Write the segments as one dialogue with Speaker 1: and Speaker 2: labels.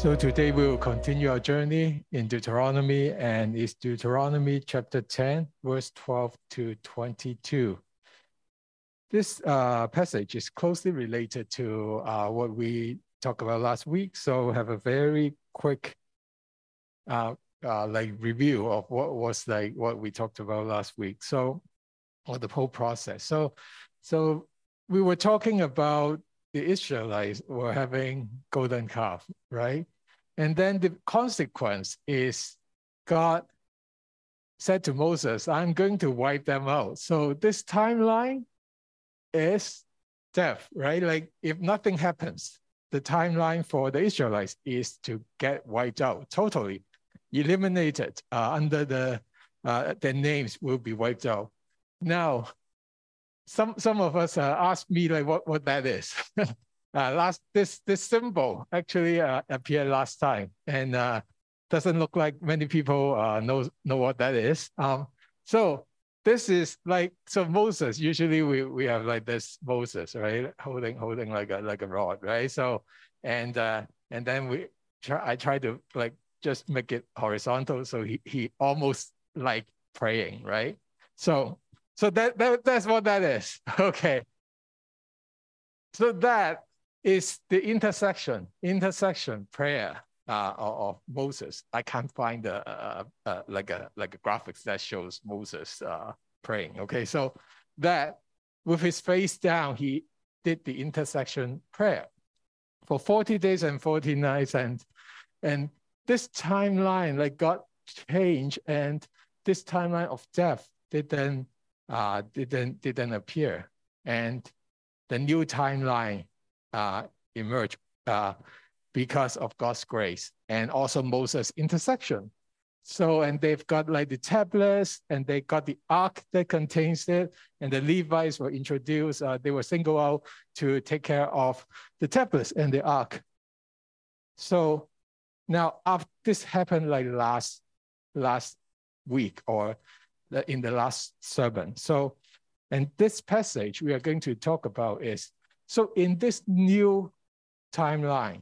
Speaker 1: So today we will continue our journey in Deuteronomy and it's Deuteronomy chapter 10, verse 12 to 22. This uh, passage is closely related to uh, what we talked about last week. So we have a very quick uh, uh like review of what was like what we talked about last week. So or the whole process. So so we were talking about the Israelites were having golden calf, right? And then the consequence is God said to Moses, I'm going to wipe them out. So this timeline is death, right? Like if nothing happens, the timeline for the Israelites is to get wiped out, totally eliminated uh, under the, uh, their names will be wiped out. Now, some some of us uh, ask me like what what that is. uh, last this this symbol actually uh, appeared last time and uh, doesn't look like many people uh, know know what that is. Um, so this is like so Moses. Usually we we have like this Moses right holding holding like a like a rod right. So and uh, and then we try I try to like just make it horizontal so he he almost like praying right. So so that, that that's what that is. Okay. So that is the intercession, intercession prayer uh, of, Moses. I can't find a, a, a, like a like a graphics that shows Moses uh, praying. Okay, so that with his face down, he did the intercession prayer for 40 days and 40 nights, and and this timeline like got changed, and this timeline of death didn't uh, didn't, didn't appear. And the new timeline uh, emerged uh, because of God's grace and also Moses' intercession. So, and they've got like the tablets and they got the ark that contains it, and the Levites were introduced. Uh, they were singled out to take care of the tablets and the ark. So now, after this happened like last last week or in the last sermon. So, and this passage we are going to talk about is, so in this new timeline,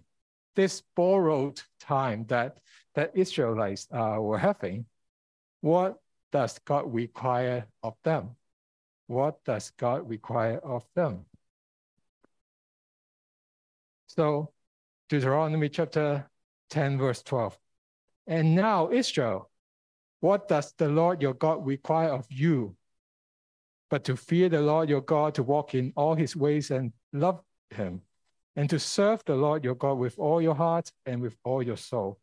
Speaker 1: this borrowed time that, that Israelites uh, were having, what does God require of them? What does God require of them? So Deuteronomy chapter 10, verse 12. And now, Israel, what does the Lord your God require of you? But to fear the Lord your God, to walk in all his ways and love him, and to serve the Lord your God with all your heart and with all your soul,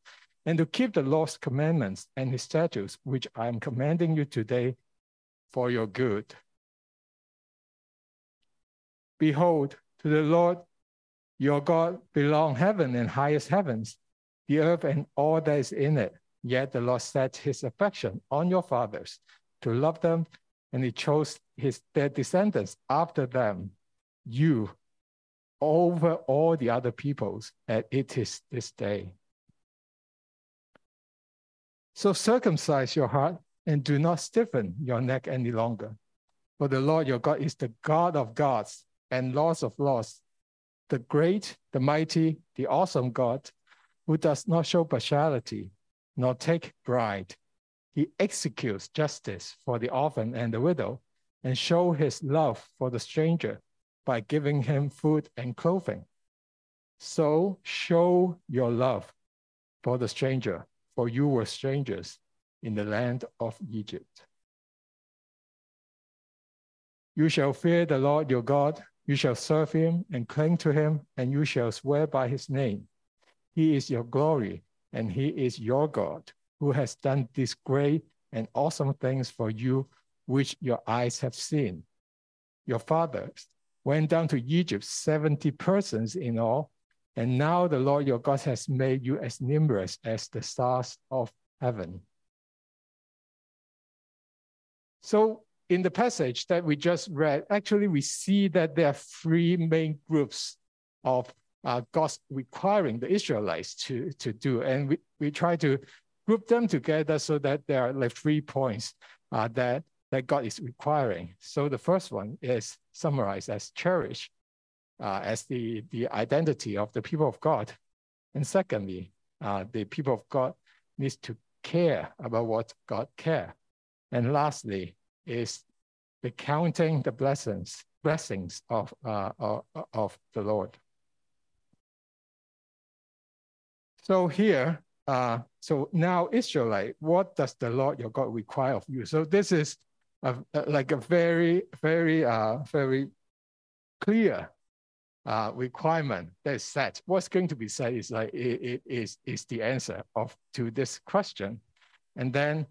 Speaker 1: and to keep the Lord's commandments and his statutes, which I am commanding you today for your good. Behold, to the Lord your God belong heaven and highest heavens, the earth and all that is in it Yet the Lord set his affection on your fathers to love them, and he chose his their descendants after them, you, over all the other peoples, and it is this day. So circumcise your heart and do not stiffen your neck any longer. For the Lord your God is the God of gods and Lord of lords, the great, the mighty, the awesome God, who does not show partiality nor take bride. He executes justice for the orphan and the widow and show his love for the stranger by giving him food and clothing. So show your love for the stranger, for you were strangers in the land of Egypt. You shall fear the Lord your God, you shall serve him and cling to him, and you shall swear by his name. He is your glory and he is your God who has done these great and awesome things for you, which your eyes have seen. Your fathers went down to Egypt, 70 persons in all, and now the Lord your God has made you as numerous as the stars of heaven. So, in the passage that we just read, actually, we see that there are three main groups of uh, God's requiring the Israelites to, to do. And we, we try to group them together so that there are like three points uh, that, that God is requiring. So the first one is summarized as cherish, uh, as the, the identity of the people of God. And secondly, uh, the people of God needs to care about what God care. And lastly is the counting the blessings, blessings of, uh, of, of the Lord. So here, uh, so now Israelite, what does the Lord your God require of you? So this is a, like a very, very, uh, very clear uh, requirement that is set. What's going to be said is like it, it is is the answer of to this question, and then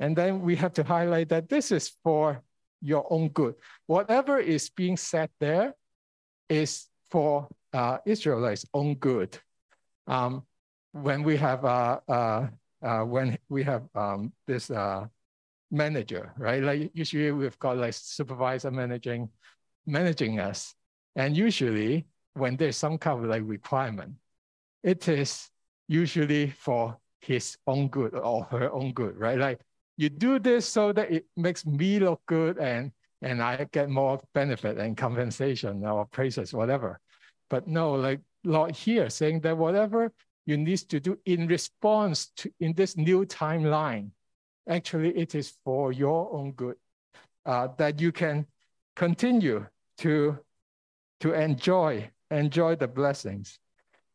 Speaker 1: and then we have to highlight that this is for your own good. Whatever is being said there is for uh, Israelites' own good. Um, when we have uh, uh, uh, when we have um, this uh, manager, right? Like usually we've got like supervisor managing managing us, and usually when there's some kind of like requirement, it is usually for his own good or her own good, right? Like you do this so that it makes me look good and and I get more benefit and compensation or praises, whatever. But no, like Lord here saying that whatever you need to do in response to in this new timeline. Actually, it is for your own good uh, that you can continue to, to enjoy, enjoy the blessings.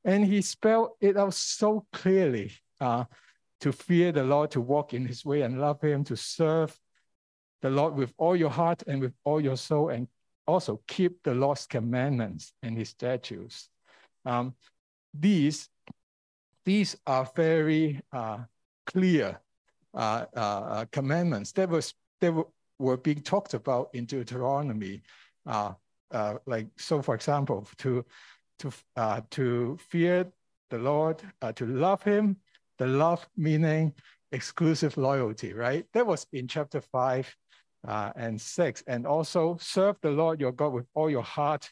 Speaker 1: And he spelled it out so clearly uh, to fear the Lord, to walk in his way and love him, to serve the Lord with all your heart and with all your soul, and also keep the Lord's commandments and his statutes. Um, these these are very uh, clear uh, uh, commandments that was that were being talked about in Deuteronomy. Uh, uh, like so, for example, to to uh, to fear the Lord, to love Him. The love meaning exclusive loyalty, right? That was in chapter five and six, and also serve the Lord your God with all your heart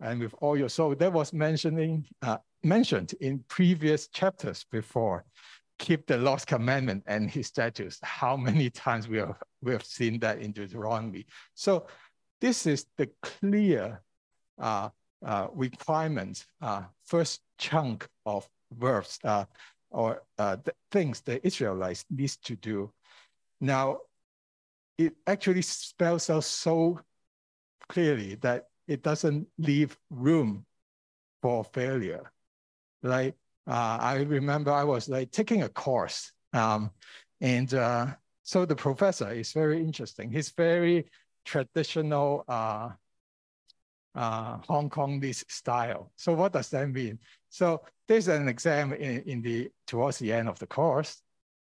Speaker 1: and with all your soul. That was mentioning uh, mentioned in previous chapters before. Keep the Lord's commandment and his statutes. How many times we have, we have seen that in Deuteronomy. So this is the clear uh, uh, requirement, uh, first chunk of verbs uh, or uh, the things the Israelites needs to do. Now, it actually spells out so clearly that it doesn't leave room for failure like uh, I remember I was like taking a course, um, and uh, so the professor is very interesting. He's very traditional uh, uh, Hong Kongese style. So what does that mean? So there's an exam in, in the towards the end of the course,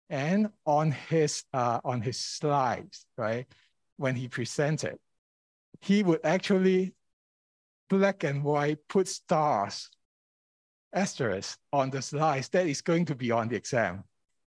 Speaker 1: and on his uh, on his slides, right, when he presented, he would actually black and white put stars asterisk on the slides that is going to be on the exam.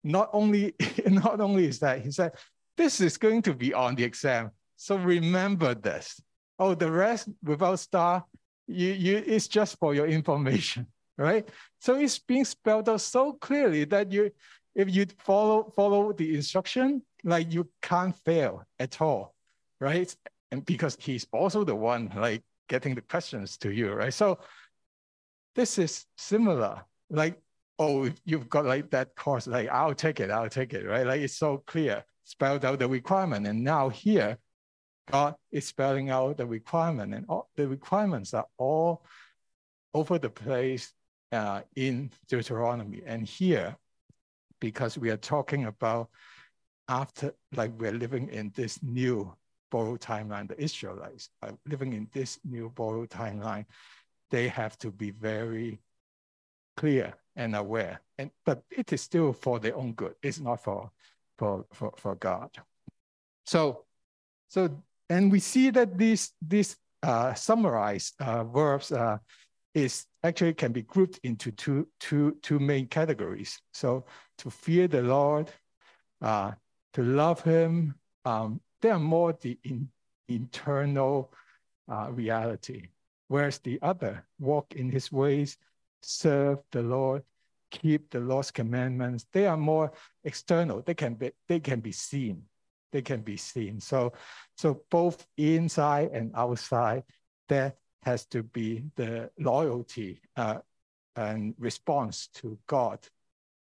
Speaker 1: Not only, not only is that, he said, this is going to be on the exam. So remember this. Oh, the rest without star, you, you, it's just for your information, right? So it's being spelled out so clearly that you, if you follow, follow the instruction, like you can't fail at all, right? And because he's also the one like getting the questions to you, right? So this is similar. Like, oh, you've got like that course, like I'll take it, I'll take it, right? Like it's so clear, spelled out the requirement. And now here, God is spelling out the requirement, and all the requirements are all over the place uh, in Deuteronomy. And here, because we are talking about after, like we're living in this new borrowed timeline, the Israelites are living in this new borrowed timeline they have to be very clear and aware. And but it is still for their own good. It's not for for for, for God. So so and we see that these these uh, summarized uh, verbs uh, is actually can be grouped into two two two main categories. So to fear the Lord, uh, to love Him, um, they are more the in, internal uh, reality whereas the other walk in his ways, serve the Lord, keep the Lord's commandments. They are more external. They can be, they can be seen. They can be seen. So, so both inside and outside, there has to be the loyalty uh, and response to God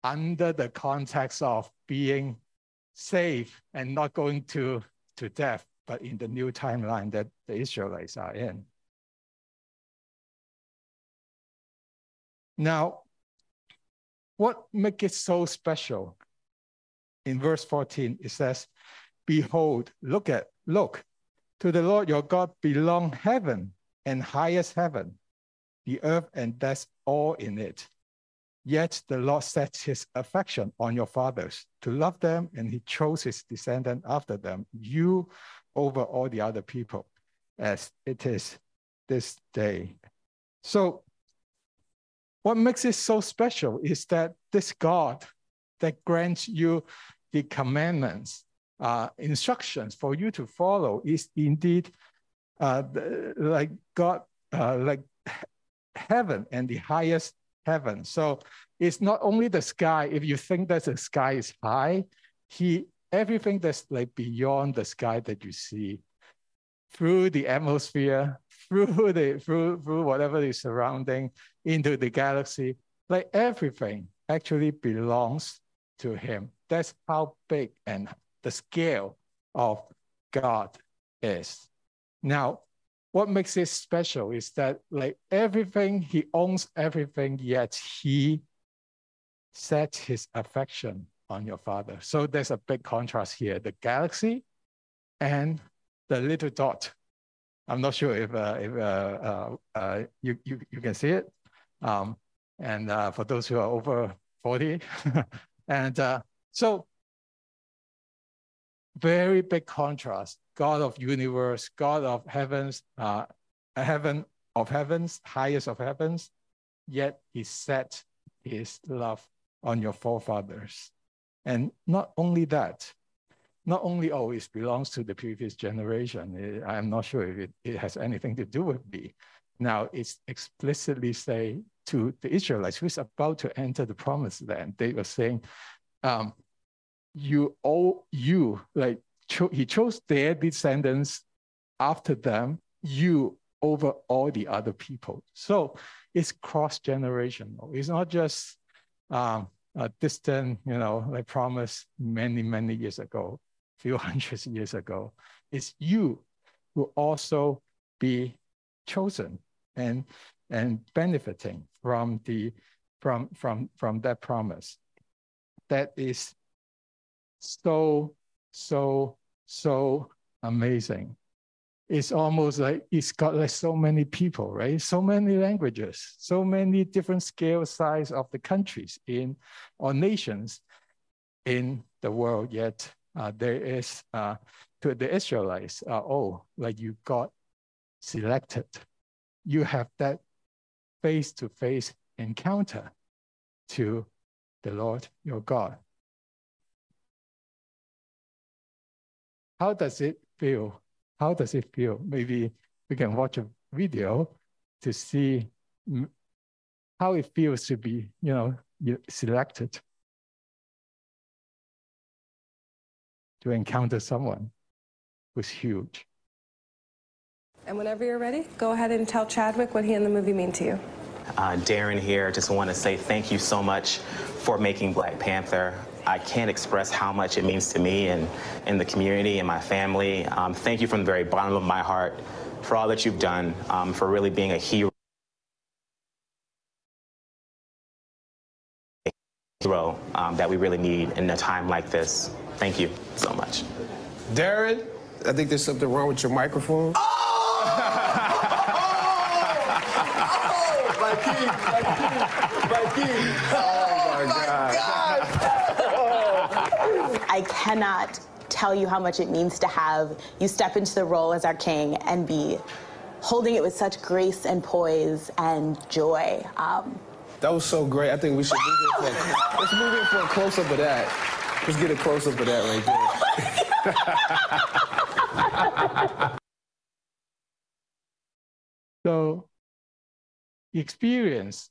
Speaker 1: under the context of being safe and not going to, to death, but in the new timeline that the Israelites are in. Now, what makes it so special? In verse 14, it says, Behold, look at, look, to the Lord your God belong heaven and highest heaven, the earth and that's all in it. Yet the Lord set his affection on your fathers to love them, and he chose his descendant after them, you over all the other people, as it is this day. So, what makes it so special is that this God that grants you the commandments, uh, instructions for you to follow is indeed uh, like God, uh, like heaven and the highest heaven. So it's not only the sky. If you think that the sky is high, he everything that's like beyond the sky that you see, through the atmosphere, through the through through whatever is surrounding, into the galaxy, like everything actually belongs to him. That's how big and the scale of God is. Now, what makes it special is that like everything, he owns everything, yet he sets his affection on your father. So there's a big contrast here, the galaxy and the little dot. I'm not sure if, uh, if uh, uh, you, you, you can see it. Um, and for those who are over 40. and so very big contrast. God of universe, God of heavens, heaven of heavens, highest of heavens, yet he set his love on your forefathers. And not only that, not only always belongs to the previous generation, eh, I'm not sure if it, it has anything to do with me. Now it's explicitly say to the Israelites who's about to enter the promised land, they were saying, um, you all you like cho- he chose their descendants after them you over all the other people. So it's cross generational it's not just um, a distant you know like promise many many years ago few hundreds years ago it's you who also be chosen and and benefiting from the from from from that promise that is so, so, so amazing. It's almost like it's got like so many people, right? So many languages, so many different scale size of the countries in or nations in the world. Yet uh, there is uh, to the Israelites, uh, oh, like you got selected. You have that face-to-face encounter to the Lord your God. how does it feel? How does it feel? Maybe we can watch a video to see how it feels to be, you know, selected to encounter someone who's huge.
Speaker 2: And whenever you're ready, go ahead and tell Chadwick what he and the movie mean to you.
Speaker 3: Uh, Darren here, just want to say thank you so much for making Black Panther I can't express how much it means to me and, and the community and my family. Um, thank you from the very bottom of my heart for all that you've done, um, for really being a hero. Hero um, that we really need in a time like this. Thank you so much.
Speaker 4: Darren, I think there's something wrong with your microphone. Oh!
Speaker 5: oh, my king, my king, my king.
Speaker 4: Oh, my God.
Speaker 6: I cannot tell you how much it means to have you step into the role as our king and be holding it with such grace and poise and joy. Um,
Speaker 4: that was so great. I think we should move in for, let's move in for a close up of that. Let's get a close up of that
Speaker 1: right there. so the experience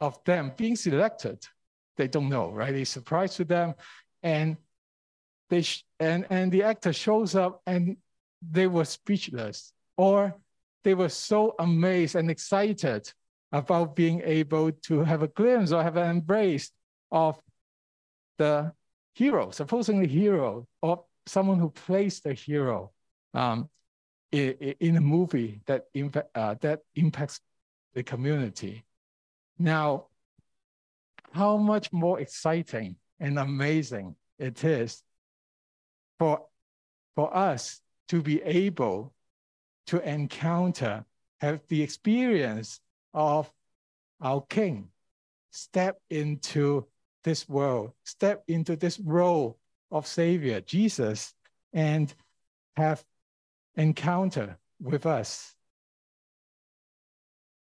Speaker 1: of them being selected, they don't know, right? It's a surprise to them. And they sh- and and the actor shows up and they were speechless or they were so amazed and excited about being able to have a glimpse or have an embrace of the hero, supposedly hero, or someone who plays the hero um, in, a movie that, uh, that impacts the community. Now, how much more exciting and amazing it is for, for us to be able to encounter, have the experience of our King step into this world, step into this role of Savior, Jesus, and have encounter with us.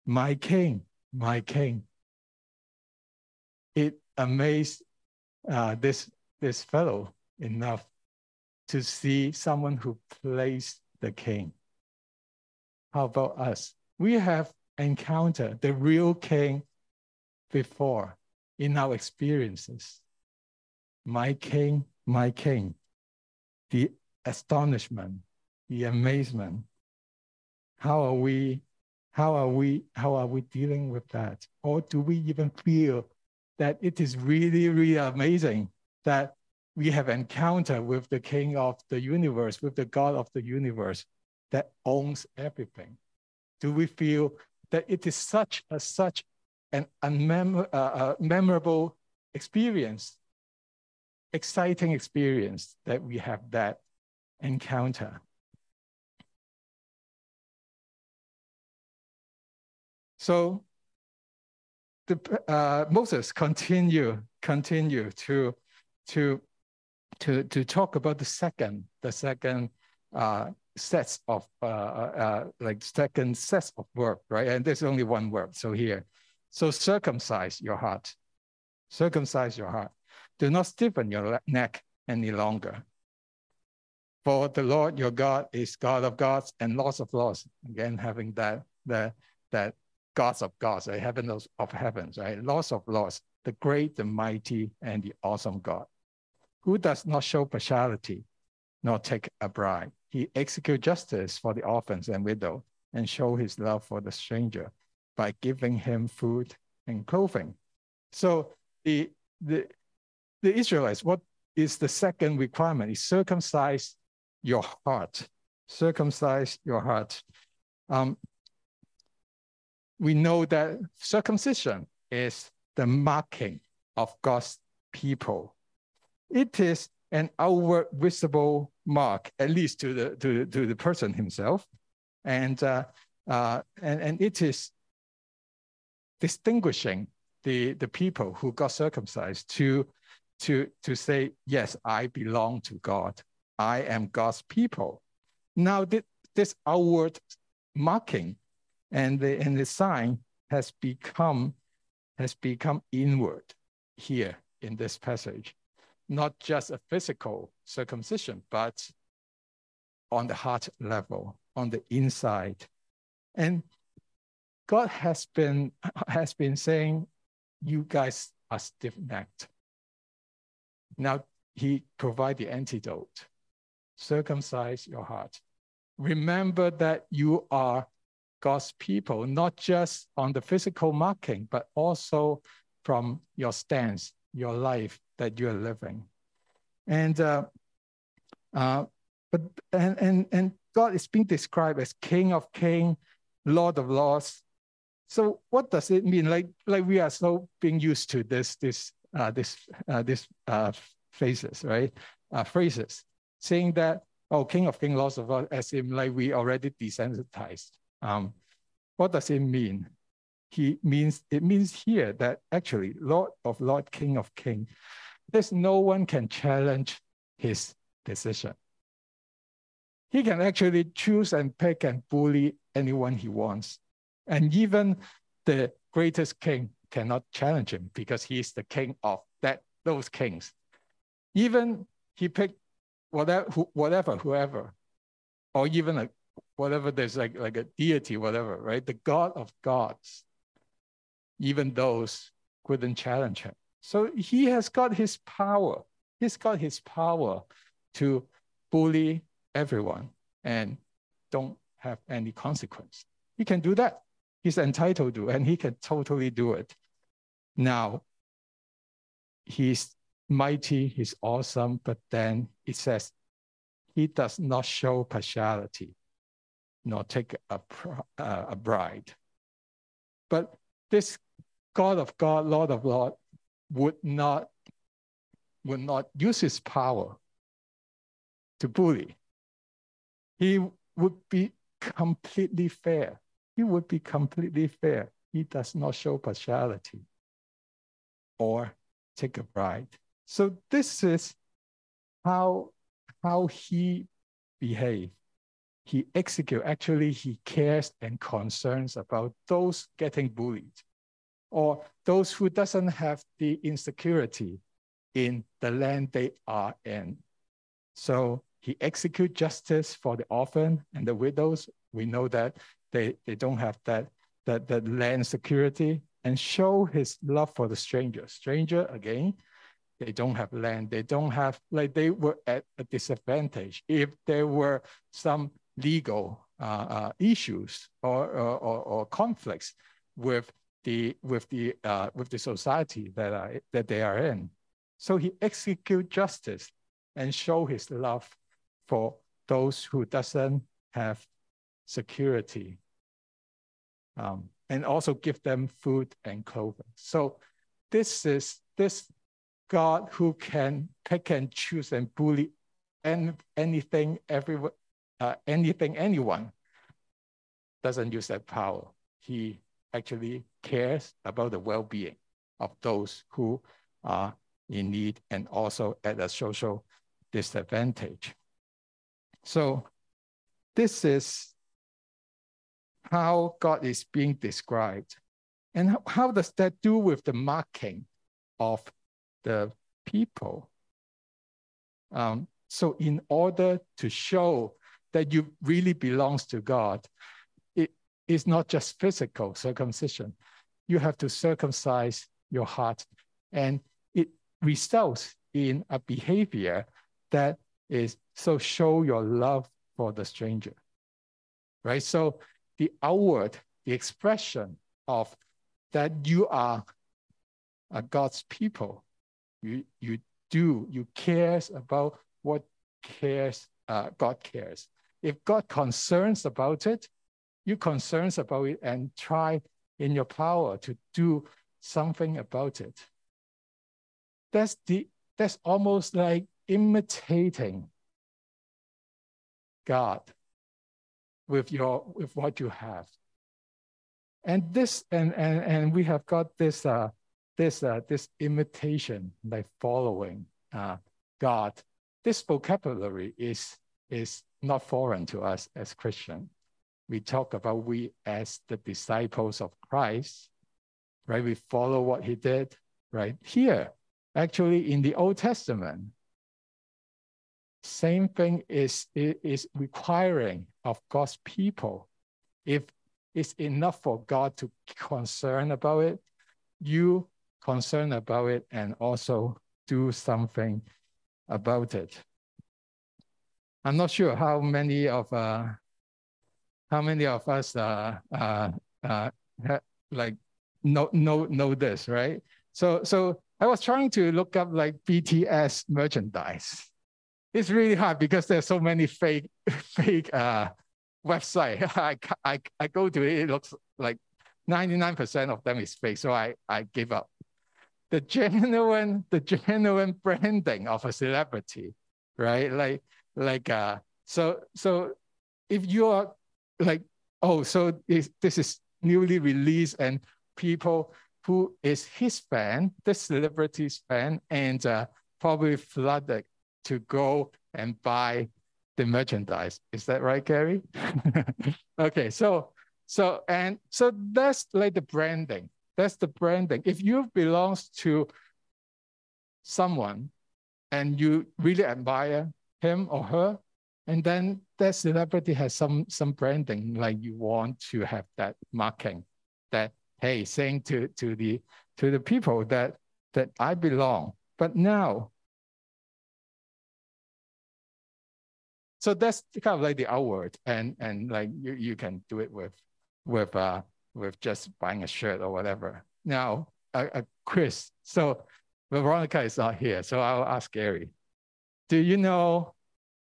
Speaker 1: My King, my King. It amazed uh, this, this fellow enough to see someone who plays the king. How about us? We have encountered the real king before in our experiences. My king, my king. The astonishment, the amazement. How are we, how are we, how are we dealing with that? Or do we even feel that it is really, really amazing that we have encountered with the king of the universe, with the God of the universe that owns everything? Do we feel that it is such a such an uh, uh, experience, exciting experience that we have that encounter? So the, uh, Moses continue continue to to to to talk about the second the second uh, sets of uh, uh, like second sets of verb, right? And there's only one verb. So here, so circumcise your heart, circumcise your heart. Do not stiffen your neck any longer. For the Lord your God is God of gods and Lord of lords. Again, having that that that gods of gods, right? Heavens of heavens, right? Lords of lords, the great, the mighty, and the awesome God, who does not show partiality, nor take a bribe he execute justice for the orphans and widow and show his love for the stranger by giving him food and clothing. So the, the, the Israelites, what is the second requirement? Is circumcise your heart. Circumcise your heart. Um, we know that circumcision is the marking of God's people. It is an outward visible mark, at least to the to, to the person himself, and uh, uh, and and it is distinguishing the the people who got circumcised to to to say yes, I belong to God. I am God's people. Now this, this outward marking and the and the sign has become has become inward here in this passage not just a physical circumcision, but on the heart level, on the inside. And God has been, has been saying, you guys are stiff-necked. Now he provide the antidote. Circumcise your heart. Remember that you are God's people, not just on the physical marking, but also from your stance, your life, that you're living. And uh, uh, but and and and God is being described as King of King, Lord of Lords. So what does it mean? Like like we are so being used to this this uh, this uh, this uh, phrases, right? Uh, phrases saying that oh, King of King, Lord of Lords, as in like we already desensitized. Um, what does it mean? He means it means here that actually Lord of Lord, King of King there's no one can challenge his decision. He can actually choose and pick and bully anyone he wants. And even the greatest king cannot challenge him because he is the king of that those kings. Even he picked whatever, whatever, whoever, or even a, whatever there's like, like a deity, whatever, right? The God of gods, even those couldn't challenge him. So he has got his power. He's got his power to bully everyone and don't have any consequence. He can do that. He's entitled to, and he can totally do it. Now, he's mighty, he's awesome, but then it says he does not show partiality, nor take a, uh, a bride. But this God of God, Lord of Lord, would not would not use his power to bully. He would be completely fair. He would be completely fair. He does not show partiality or take a bride. So this is how, how he behaved. He execute, actually he cares and concerns about those getting bullied or those who doesn't have the insecurity in the land they are in. So he execute justice for the orphan and the widows. We know that they, they don't have that, that, that land security and show his love for the stranger. Stranger, again, they don't have land. They don't have, like they were at a disadvantage. If there were some legal uh, uh, issues or, or, or, conflicts with the, with the, uh, with the society that, are, that they are in. So he execute justice and show his love for those who doesn't have security um, and also give them food and clothing. So this is this God who can pick and choose and bully and anything, every, uh, anything, anyone doesn't use that power. He actually cares about the well-being of those who are in need and also at a social disadvantage. So this is how God is being described. And how does that do with the marking of the people? Um, so in order to show that you really belongs to God, is not just physical circumcision. You have to circumcise your heart. And it results in a behavior that is so show your love for the stranger, right? So the outward, the expression of that you are a God's people. You, you do, you cares about what cares, uh, God cares. If God concerns about it, you concerns about it and try in your power to do something about it. That's the that's almost like imitating God with your with what you have. And this and and, and we have got this uh this uh this imitation like following uh God. This vocabulary is is not foreign to us as Christian. We talk about we as the disciples of Christ, right? We follow what he did, right? Here, actually in the Old Testament, same thing is, is requiring of God's people. If it's enough for God to concern about it, you concern about it and also do something about it. I'm not sure how many of uh, how many of us uh, uh, uh, like know know know this, right? So so I was trying to look up like BTS merchandise it's really hard because there's so many fake fake uh, website. I, I, I go to it, it looks like 99% of them is fake. So I, I give up. The genuine, the genuine branding of a celebrity, right? Like, like uh, so so if you're like, oh, so this is newly released and people who is his fan, the celebrity's fan, and uh, probably flooded to go and buy the merchandise. Is that right, Gary? okay, so so and so that's like the branding. That's the branding. If you belongs to someone and you really admire him or her, and then that celebrity has some some branding, like you want to have that marking, that hey, saying to to the to the people that that I belong. But now So that's kind of like the outward, and and like you, you can do it with with uh with just buying a shirt or whatever. Now, a, a quiz. So Veronica is not here, so I'll ask Gary. Do you know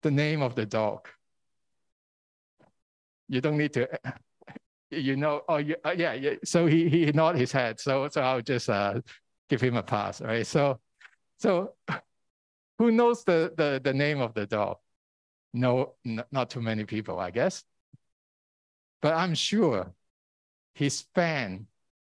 Speaker 1: the name of the dog? You don't need to, you know, oh, you, uh, yeah, yeah. So he, he nodded his head. So, so I'll just uh, give him a pass, right? So, so who knows the, the, the name of the dog? No, not too many people, I guess. But I'm sure his fan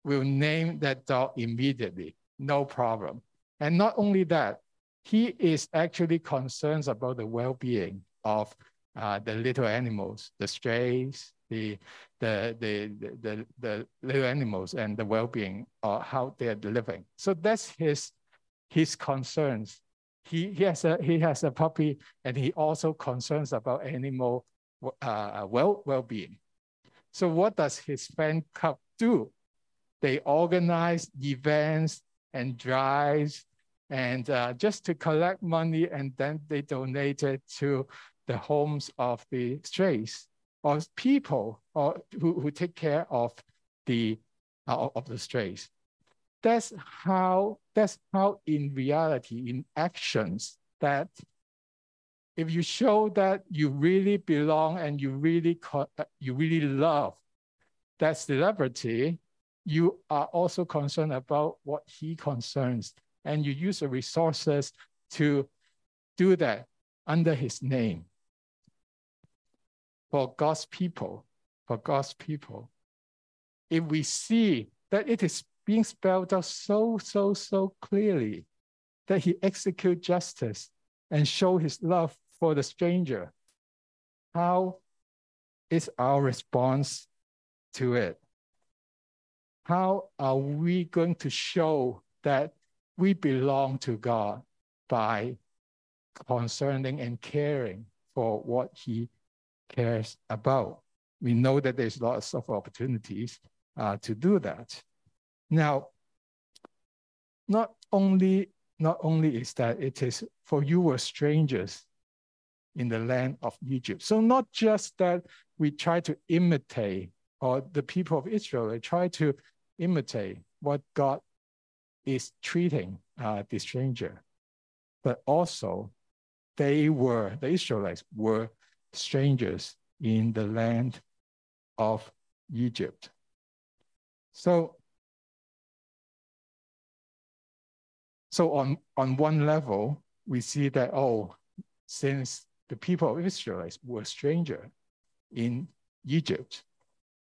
Speaker 1: will name that dog immediately, no problem. And not only that, he is actually concerned about the well-being of uh, the little animals, the strays, the, the, the, the, the, little animals and the well-being of how they're living. So that's his, his concerns. He, he, has a, he has a puppy and he also concerns about animal uh, well, well-being. So what does his fan club do? They organize events and drives and uh, just to collect money and then they donate it to the homes of the strays or people or who, who take care of the uh, of the strays. That's how that's how in reality, in actions, that if you show that you really belong and you really you really love that celebrity, you are also concerned about what he concerns, and you use the resources to do that under his name. For God's people, for God's people, if we see that it is being spelled out so, so, so clearly that he execute justice and show his love for the stranger. How is our response to it? How are we going to show that we belong to God by concerning and caring for what He cares about? We know that there's lots of opportunities uh, to do that. Now, not only not only is that it is for you were strangers in the land of Egypt. So not just that we try to imitate, or the people of Israel they try to imitate what God is treating uh, the stranger, but also they were the Israelites were strangers in the land of Egypt. So, so on, on one level, we see that, oh, since the people of Israelites were stranger in Egypt.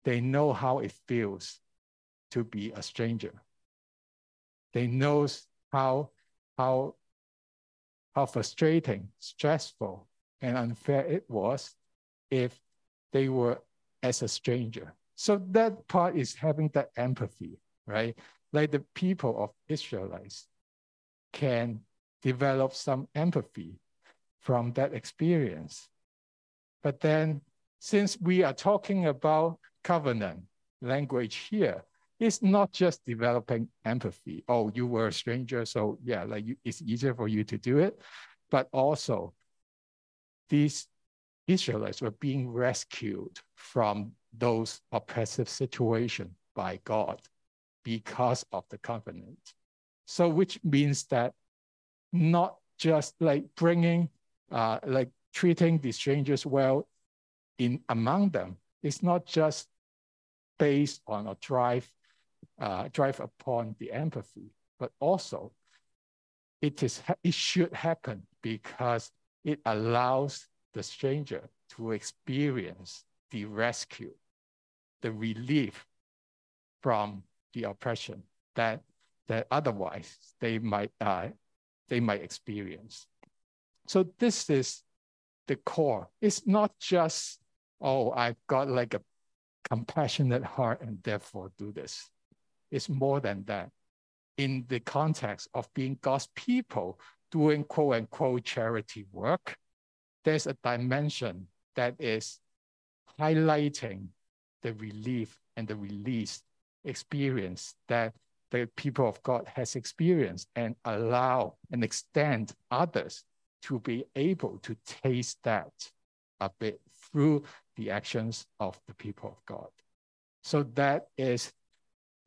Speaker 1: They know how it feels to be a stranger. They know how, how, how frustrating, stressful, and unfair it was if they were as a stranger. So that part is having that empathy, right? Like the people of Israelites can develop some empathy from that experience. But then, since we are talking about covenant language here, it's not just developing empathy. Oh, you were a stranger, so yeah, like you, it's easier for you to do it. But also, these Israelites were being rescued from those oppressive situations by God because of the covenant. So, which means that not just like bringing uh, like treating the strangers well in among them. It's not just based on a drive, uh, drive upon the empathy, but also it is it should happen because it allows the stranger to experience the rescue, the relief from the oppression that that otherwise they might uh, they might experience. So this is the core. It's not just, oh, I've got like a compassionate heart and therefore do this. It's more than that. In the context of being God's people doing quote unquote charity work, there's a dimension that is highlighting the relief and the release experience that the people of God has experienced and allow and extend others to be able to taste that a bit through the actions of the people of God. So that is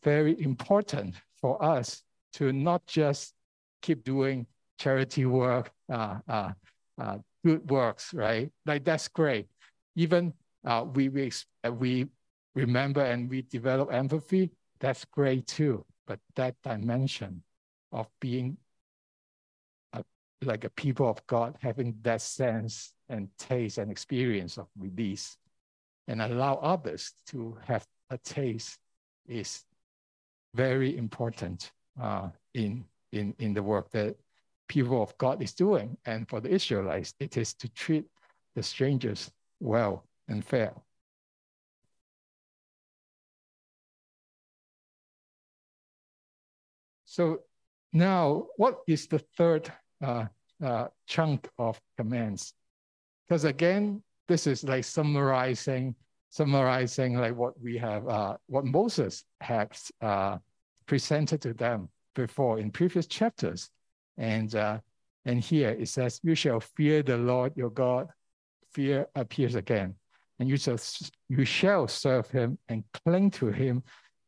Speaker 1: very important for us to not just keep doing charity work, uh, uh, uh, good works, right? Like that's great. Even uh, we, we, uh, we remember and we develop empathy, that's great too. But that dimension of being a, like a people of God, having that sense and taste and experience of release and allow others to have a taste is very important uh, in, in, in the work that people of God is doing. And for the Israelites, it is to treat the strangers well and fair. So now, what is the third uh, uh, chunk of commands? Because again, this is like summarizing, summarizing like what we have, uh, what Moses has uh, presented to them before in previous chapters. And, uh, and here it says, you shall fear the Lord your God. Fear appears again. And you shall, you shall serve him and cling to him,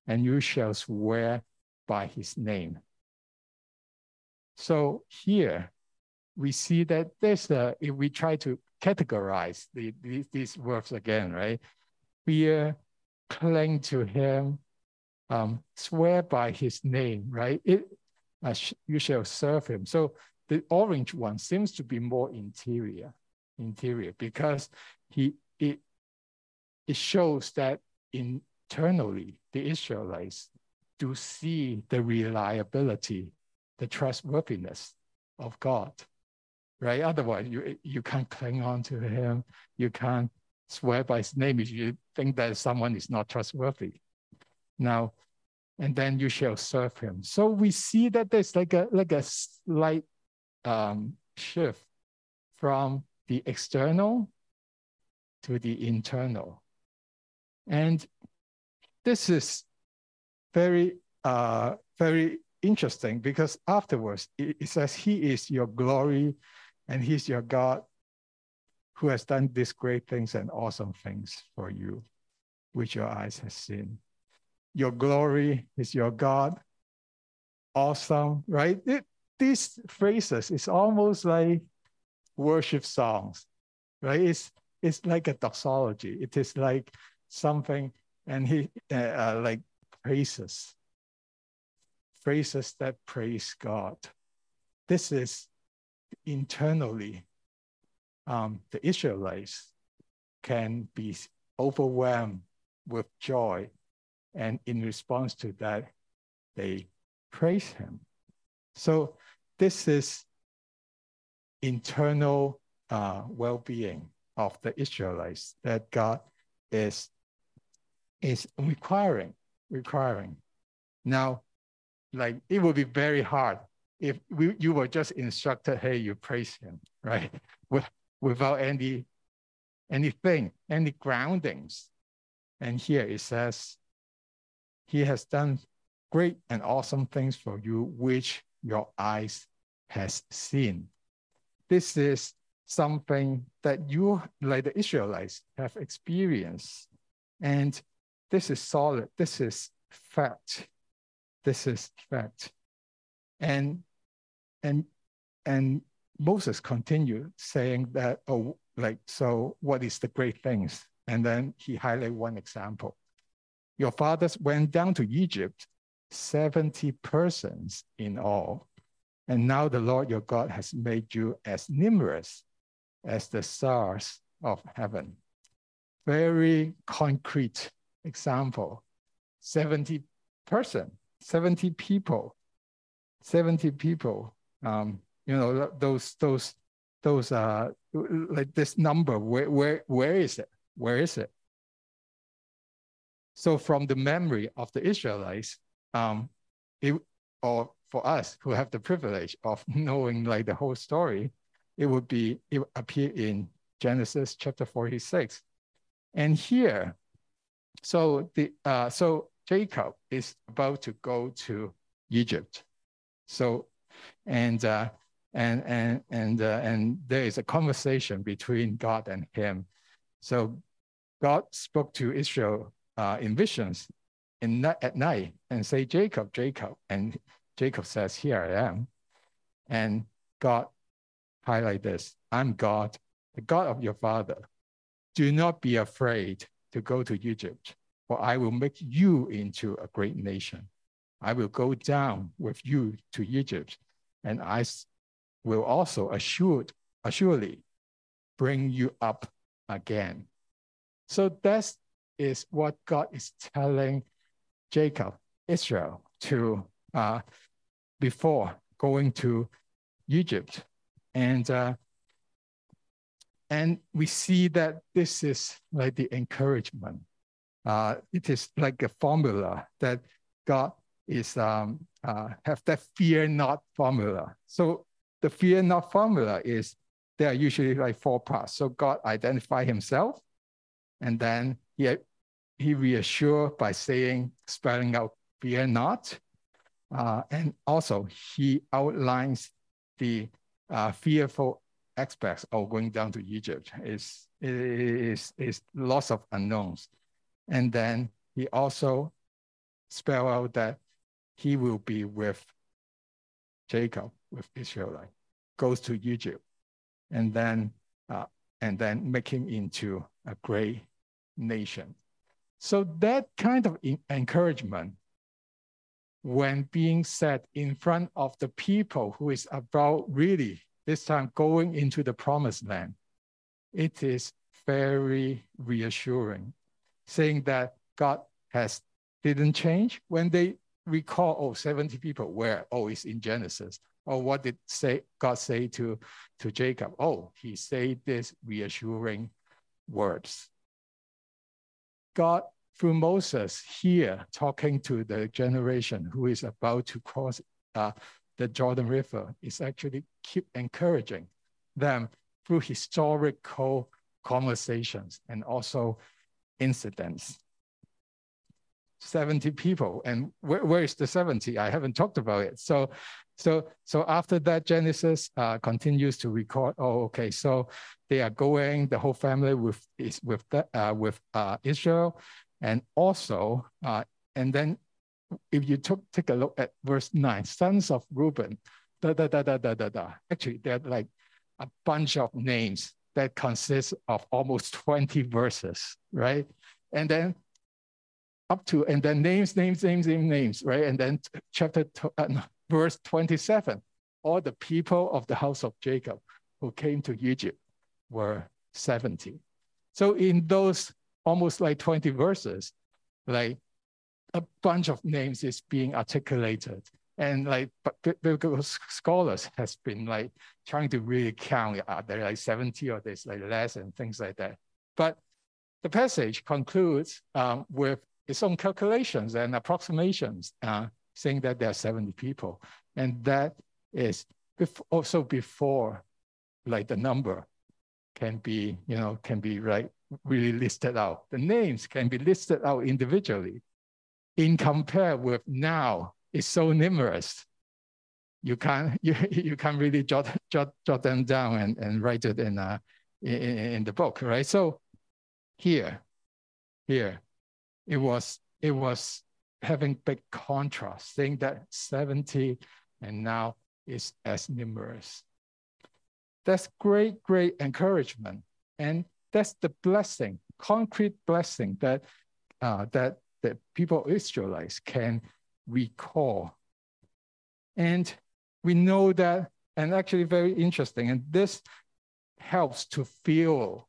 Speaker 1: and you shall swear by his name. So here we see that there's a, if we try to categorize the, the, these verbs again, right? Fear, cling to him, um, swear by his name, right? It, uh, you shall serve him. So the orange one seems to be more interior, interior, because he it it shows that internally the Israelites do see the reliability, the trustworthiness of God, right? Otherwise, you you can't cling on to him, you can't swear by his name you think that someone is not trustworthy. Now, and then you shall serve him. So we see that there's like a like a slight um, shift from the external to the internal. And this is very uh, very interesting because afterwards it, it says he is your glory and he's your God who has done these great things and awesome things for you, which your eyes have seen your glory is your God. Awesome, right? It, these phrases is almost like worship songs, right? It's it's like a doxology. It is like something, and he uh, uh, like praises, phrases that praise God. This is internally, um, the Israelites can be overwhelmed with joy and in response to that, they praise him. So this is internal uh, well-being of the Israelites that God is, is requiring, requiring. Now, like it would be very hard if we, you were just instructed, hey, you praise him, right? With, without any anything, any groundings. And here it says, he has done great and awesome things for you, which your eyes has seen. This is something that you, like the Israelites, have experienced. And this is solid. This is fact. This is fact. And and and Moses continued saying that, oh, like, so what is the great things? And then he highlighted one example. Your fathers went down to Egypt, 70 persons in all. And now the Lord your God has made you as numerous as the stars of heaven. Very concrete example 70 person, 70 people, 70 people. Um, you know, those, those, those, uh, like this number, where, where, where is it? Where is it? So from the memory of the Israelites, um, it, or for us who have the privilege of knowing like the whole story, it would be, it would appear in Genesis chapter 46. And here, so the uh, so Jacob is about to go to Egypt. So, and uh, and and and uh, and there is a conversation between God and him. So God spoke to Israel uh, in visions in, at night and say, Jacob, Jacob. And Jacob says, Here I am. And God highlight this I'm God, the God of your father. Do not be afraid to go to Egypt, for I will make you into a great nation. I will go down with you to Egypt, and I will also assured, assuredly bring you up again. So that is what God is telling Jacob, Israel, to uh, before going to Egypt. And uh, and we see that this is like the encouragement. Uh, it is like a formula that God is um, uh, have that fear not formula. So the fear not formula is there are usually like four parts. So God identify himself, and then he he reassure by saying, spelling out fear not. Uh, and also he outlines the uh, fearful aspects of going down to Egypt. Is is is lots of unknowns. And then he also spell out that he will be with Jacob, with Israelite, goes to Egypt, and then uh, and then make him into a great nation. So that kind of encouragement, when being said in front of the people who is about really this time going into the promised land, it is very reassuring, saying that God has didn't change when they recall, oh, 70 people, where? Oh, it's in Genesis. Or what did say God say to, to Jacob? Oh, he said this reassuring words. God, through Moses here, talking to the generation who is about to cross uh, the Jordan River, is actually keep encouraging them through historical conversations and also incidents. 70 people and where, where is the 70 i haven't talked about it so so so after that genesis uh, continues to record. Oh okay. So they are going the whole family with is with uh, with uh, israel. And also uh, and then if you took take a look at verse 9 sons of reuben da da da da da da da. Actually they're like a bunch of names that consists of almost 20 verses right? And then up to, and then names, names, names, names, names, right? And then chapter, uh, no, verse 27, all the people of the house of Jacob who came to Egypt were 70. So in those almost like 20 verses, like a bunch of names is being articulated. And like biblical scholars has been like trying to really count, are there like 70 or there's like less and things like that. But the passage concludes um, with its own calculations and approximations, uh, saying that there are 70 people. And that is also before like the number can be, you know, can be right, really listed out. The names can be listed out individually. In compare with now, it's so numerous. You can't you, you can't really jot, jot, jot them down and, and write it in, uh, in, in the book, right? So here, here, it was it was having big contrast, saying that 70 and now is as numerous. That's great, great encouragement. And that's the blessing, concrete blessing that uh, that that people Israelites can recall. And we know that, and actually very interesting, and this helps to feel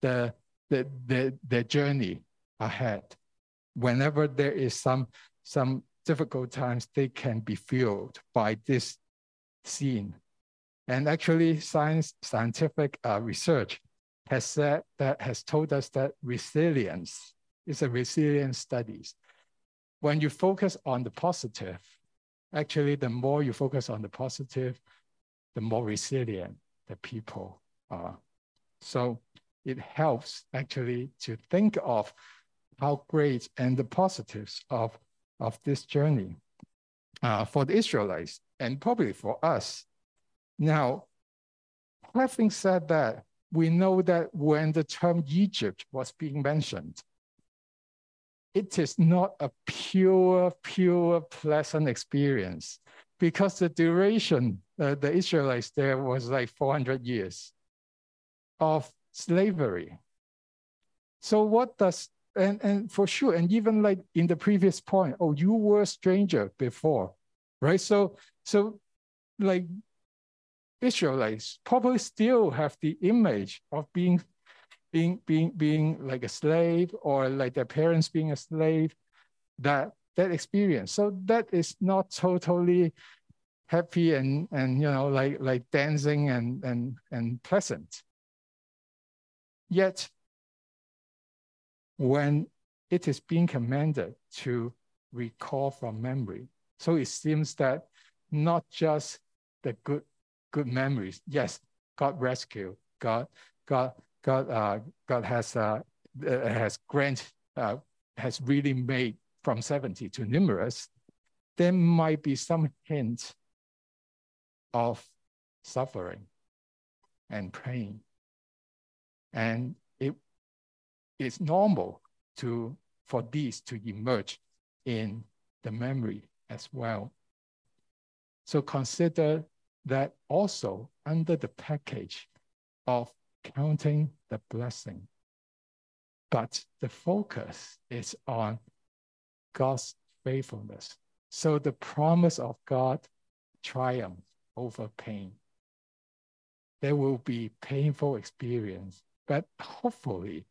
Speaker 1: the the the, the journey ahead whenever there is some, some difficult times, they can be fueled by this scene. And actually, science, scientific uh, research has said that has told us that resilience is a resilience studies. When you focus on the positive, actually, the more you focus on the positive, the more resilient the people are. So it helps actually to think of how great and the positives of, of this journey uh, for the Israelites and probably for us. Now, having said that, we know that when the term Egypt was being mentioned, it is not a pure, pure pleasant experience because the duration, uh, the Israelites there was like 400 years of slavery. So what does and and for sure, and even like in the previous point, oh, you were a stranger before, right? So so like Israelites probably still have the image of being being being being like a slave or like their parents being a slave, that that experience. So that is not totally happy and and you know like like dancing and and and pleasant. Yet when it is being commanded to recall from memory, so it seems that not just the good good memories. Yes, God rescue. God God God uh, God has uh, uh has grant uh, has really made from 70 to numerous, there might be some hint of suffering and pain. And it is normal to for these to emerge in the memory as well. So consider that also under the package of counting the blessing. But the focus is on God's faithfulness. So the promise of God triumphs over pain. There will be painful experience, but hopefully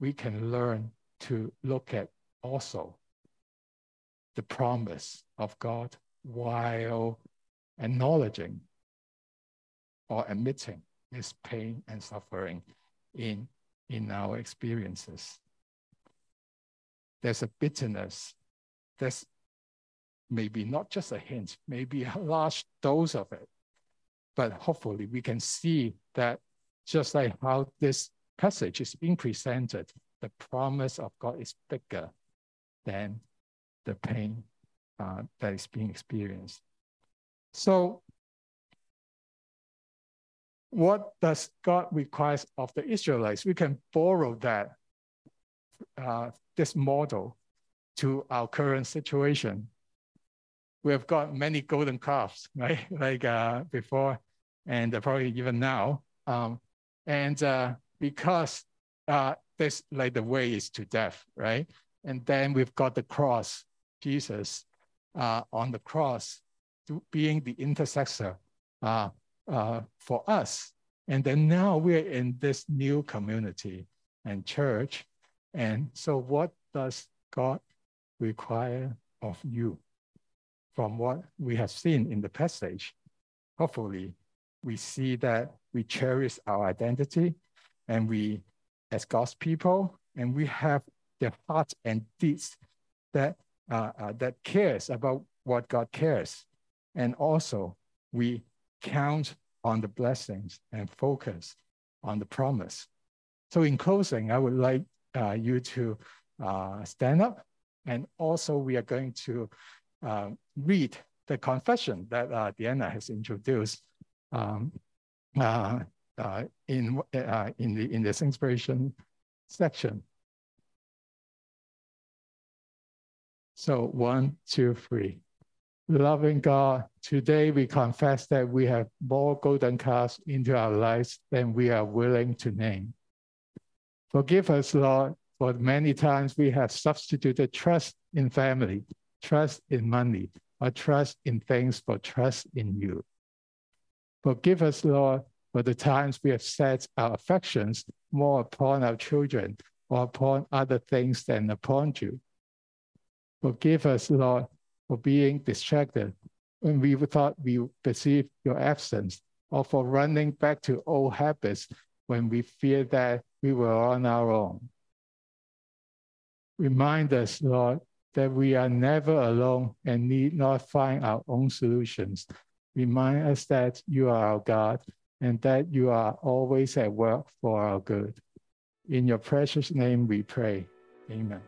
Speaker 1: we can learn to look at also the promise of God while acknowledging or admitting his pain and suffering in, in our experiences. There's a bitterness there's maybe not just a hint, maybe a large dose of it. But hopefully we can see that just like how this passage is being presented, the promise of God is bigger than the pain uh, that is being experienced. So what does God require of the Israelites? We can borrow that, uh, this model to our current situation. We have got many golden calves, right? Like uh, before, and probably even now. Um, and uh, because uh, this, like the way is to death, right? And then we've got the cross, Jesus uh, on the cross, being the intercessor uh, uh, for us. And then now we're in this new community and church. And so, what does God require of you from what we have seen in the passage. Hopefully, we see that we cherish our identity and we, as God's people, and we have the heart and deeds that, uh, uh, that cares about what God cares. And also, we count on the blessings and focus on the promise. So, in closing, I would like uh, you to uh, stand up and also we are going to uh, read the confession that uh, Deanna has introduced um, uh, in, uh, in, the, in this inspiration section. So one, two, three. Loving God, today we confess that we have more golden calves into our lives than we are willing to name. Forgive us, Lord, for many times we have substituted trust in family, trust in money, or trust in things for trust in you. Forgive us, Lord, for the times we have set our affections more upon our children or upon other things than upon you. Forgive us, Lord, for being distracted when we thought we perceived your absence, or for running back to old habits when we feared that we were on our own. Remind us, Lord, that we are never alone and need not find our own solutions. Remind us that you are our God and that you are always at work for our good. In your precious name we pray. Amen.